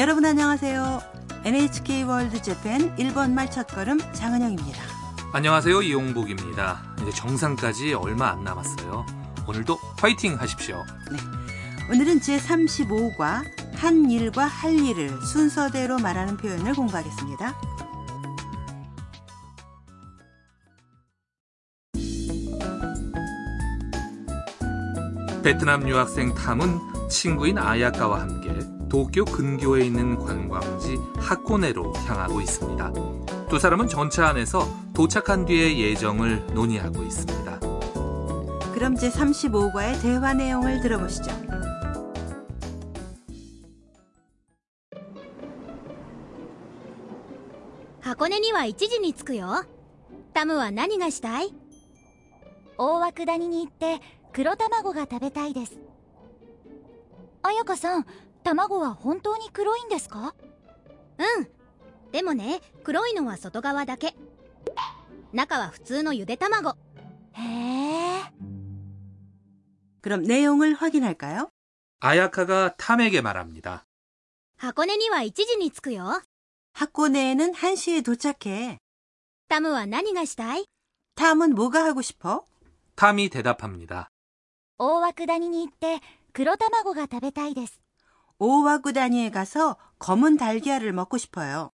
여러분 안녕하세요. NHK 월드 재팬 1번 말 첫걸음 장은영입니다. 안녕하세요. 이용복입니다. 이제 정상까지 얼마 안 남았어요. 오늘도 화이팅 하십시오. 오늘은 제35과 한 일과 할 일을 순서대로 말하는 표현을 공부하겠습니다. 베트남 유학생 탐은 친구인 아야카와 함께 도쿄 근교에 있는 관광지 하코네로 향하고 있습니다. 두 사람은 전차 안에서 도착한 뒤의 예정을 논의하고 있습니다. 그럼 제35과의 대화 내용을 들어보시죠. 箱根には1時に着くよタムは何がしたい大涌谷に行って黒卵が食べたいです彩香さん 卵は本当に黒いんですかうんでもね黒いのは外側だけ中は普通のゆで卵へえ 그럼 내용을 확인할까요? 아야카가 탐에게 말합니다. 箱根には1時に着くよ 학고내에는 1시에 도착해. タムは何がしたい 탐은 뭐가 하고 싶어? 탐이 대답합니다. 大涌谷に行って黒卵が食べたいです 오와구다니에 가서 검은 달걀을 먹고 싶어요.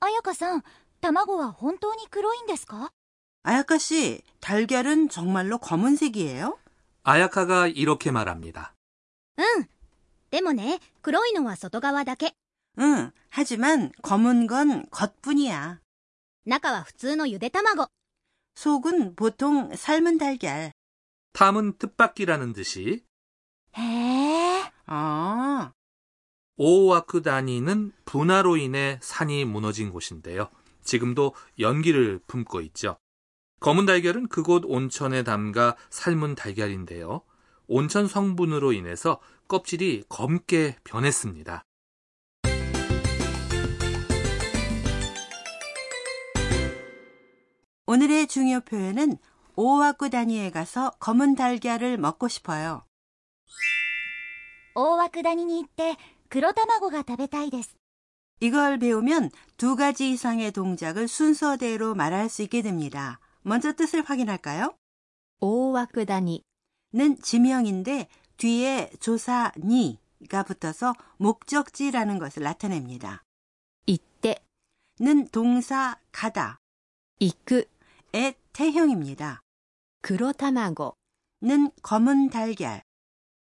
彩香さん卵は本当に黒いんですか 아야카 씨, 달걀은 정말로 검은색이에요? 아야카가 이렇게 말합니다. うんでもね黒いのは外側だけ 응, 하지만 검은 건 겉뿐이야. 中は普通のゆで卵 속은 보통 삶은 달걀. 탐은 뜻밖이라는 듯이 へえ 아, 오와쿠다니는 분화로 인해 산이 무너진 곳인데요. 지금도 연기를 품고 있죠. 검은 달걀은 그곳 온천에 담가 삶은 달걀인데요. 온천 성분으로 인해서 껍질이 검게 변했습니다. 오늘의 중요 표현은 오와구다니에 가서 검은 달걀을 먹고 싶어요. 大涌谷に行って 黒卵が食べたいです 이걸 배우면 두 가지 이상의 동작을 순서대로 말할 수 있게 됩니다. 먼저 뜻을 확인할까요? 大涌谷 는 지명인데 뒤에 조사 니가 붙어서 목적지라는 것을 나타냅니다. 行って 는 동사 가다 行く 의 태형입니다. 黒卵 는 검은 달걀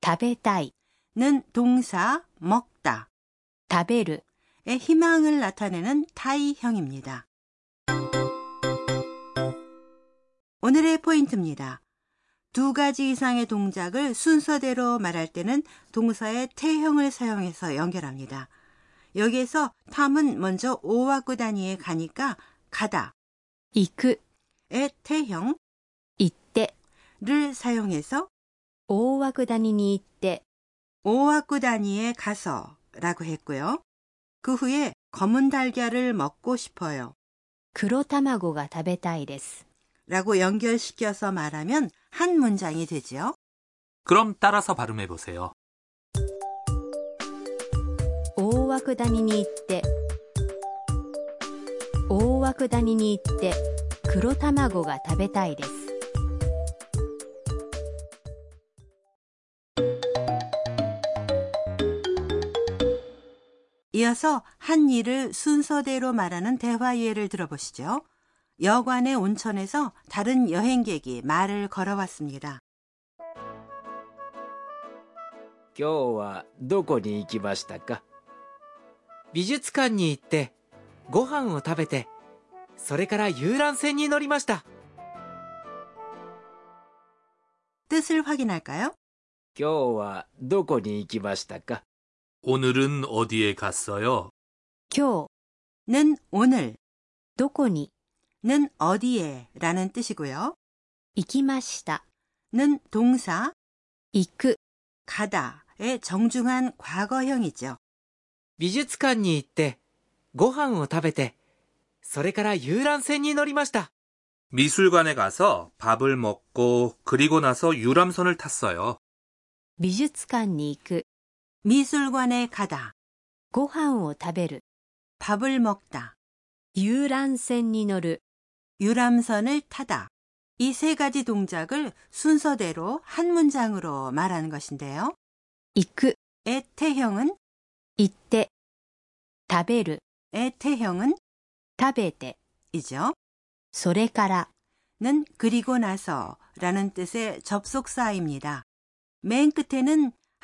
食べたい 는 동사 먹다, 다베르의 희망을 나타내는 타이형입니다. 오늘의 포인트입니다. 두 가지 이상의 동작을 순서대로 말할 때는 동사의 태형을 사용해서 연결합니다. 여기에서 탐은 먼저 오와구 단위에 가니까 가다, 이크의 태형, 이때를 사용해서 오와구 단위니 이때. 오와구다니에 가서 라고 했고요. 그 후에 검은 달걀을 먹고 싶어요. 黒卵が食べたいです 라고 연결시켜서 말하면 한 문장이 되죠. 그럼 따라서 발음해 보세요. 大涌谷に行って大涌谷に行って黒卵が食べたいです 이어서 한 일을 순서대로 말하는 대화 예를 들어보시죠. 여관의 온천에서 다른 여행객이 말을 걸어왔습니다. 今日はどこに行きましたか美術館に行ってご飯を食べてそれから遊覧船に乗りました 뜻을 확인할까요? 今日はどこに行きましたか 오늘은 어디에 갔어요? 今日 는 오늘, どこに 는 어디에 라는 뜻이고요. 行きました 는 동사 行く 가다의 정중한 과거형이죠. 美術館に行ってご飯を食べてそれから遊覧船に乗りました 미술관에 가서 밥을 먹고 그리고 나서 유람선을 탔어요. 美術館に行く 미술관에 가다 ご飯を食べる 밥을 먹다, 遊覧船に乗る 유람선을 타다. 이 세 가지 동작을 순서대로 한 문장으로 말하는 것인데요. 行く 의 태형은 行って食べる 의 태형은 食べて 이죠. それから 는 그리고 나서 라는 뜻의 접속사입니다. 맨 끝에는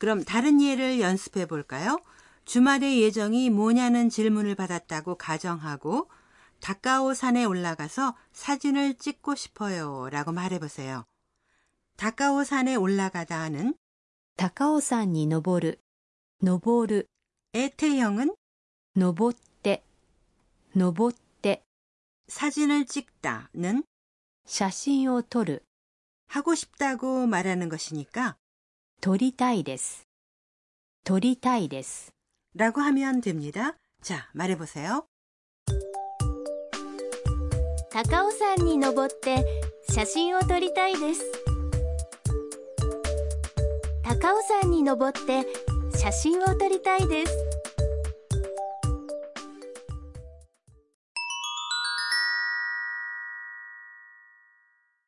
그럼 다른 예를 연습해 볼까요? 주말의 예정이 뭐냐는 질문을 받았다고 가정하고 다카오 산에 올라가서 사진을 찍고 싶어요 라고 말해 보세요. 다카오 산에 올라가다는 高尾山に登る登る 애태형은 登って登って 사진을 찍다는 写真を撮る 하고 싶다고 말하는 것이니까 撮りたいです撮りたいです 라고 하면 됩니다. 자, 말해 보세요. 高尾山に登って写真を撮りたいです高尾山に登って写真を撮りたいです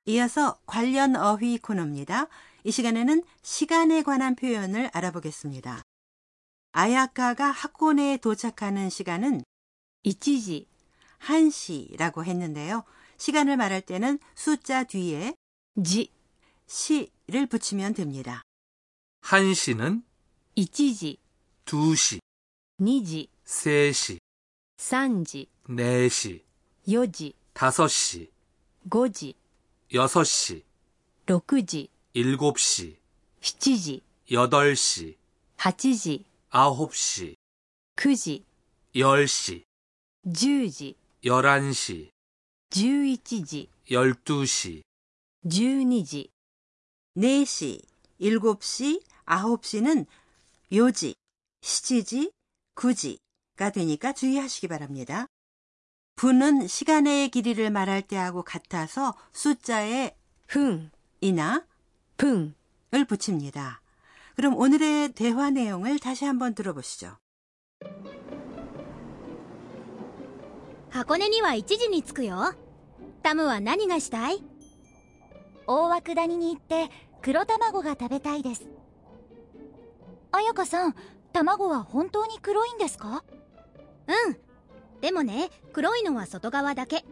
이어서 관련 어휘 코너입니다. 이 시간에는 시간에 관한 표현을 알아보겠습니다. 아야카가 학원에 도착하는 시간은 이치지, 한시라고 했는데요. 시간을 말할 때는 숫자 뒤에 지, 시를 붙이면 됩니다. 한시는 이치지, 두시, 니지, 세시, 산지, 네시, 요지, 다섯시, 5시 6지, 일곱 시, 7시, 여덟 시, 8시, 아홉 시, 9시, 열 시, 10시, 열한 시, 11시, 열두 시, 12시, 4시, 7시, 9시는 요지, 시지지, 구지가 되니까 주의하시기 바랍니다. 분은 시간의 길이를 말할 때하고 같아서 숫자에 흥이나 分 을 붙입니다. 그럼 오늘의 대화 내용을 다시 한번 들어보시죠. 箱根には1時に着くよタムは何がしたい大涌谷に行って黒卵が食べたいです彩香さん卵は本当に黒いんですかうんでもね黒いのは外側だけ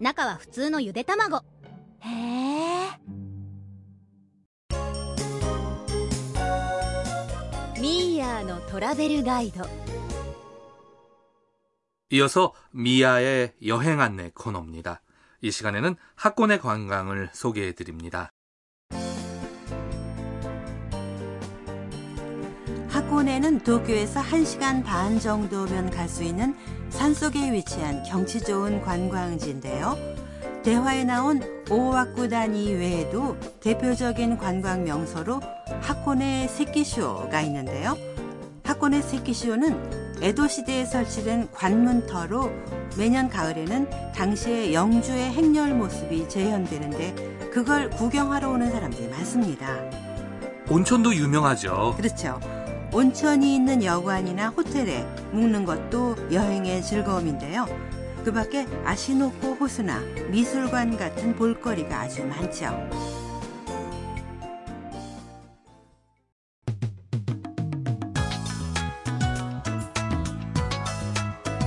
中は普通のゆで卵へえ 미아 의 트라벨 가이드 이어서 미아의 여행 안내 코너입니다. 이 시간에는 학군의 관광을 소개해 드립니다. 학군에는 도쿄에서 1시간 반 정도면 갈 수 있는 산속에 위치한 경치 좋은 관광지인데요. 대화에 나온 오와쿠다니 외에도 대표적인 관광 명소로 학군의 새끼쇼가 있는데요. 하코네 세키쇼는 에도 시대에 설치된 관문터로 매년 가을에는 당시의 영주의 행렬 모습이 재현되는데 그걸 구경하러 오는 사람들이 많습니다. 온천도 유명하죠. 그렇죠. 온천이 있는 여관이나 호텔에 묵는 것도 여행의 즐거움인데요. 그 밖에 아시노코 호수나 미술관 같은 볼거리가 아주 많죠.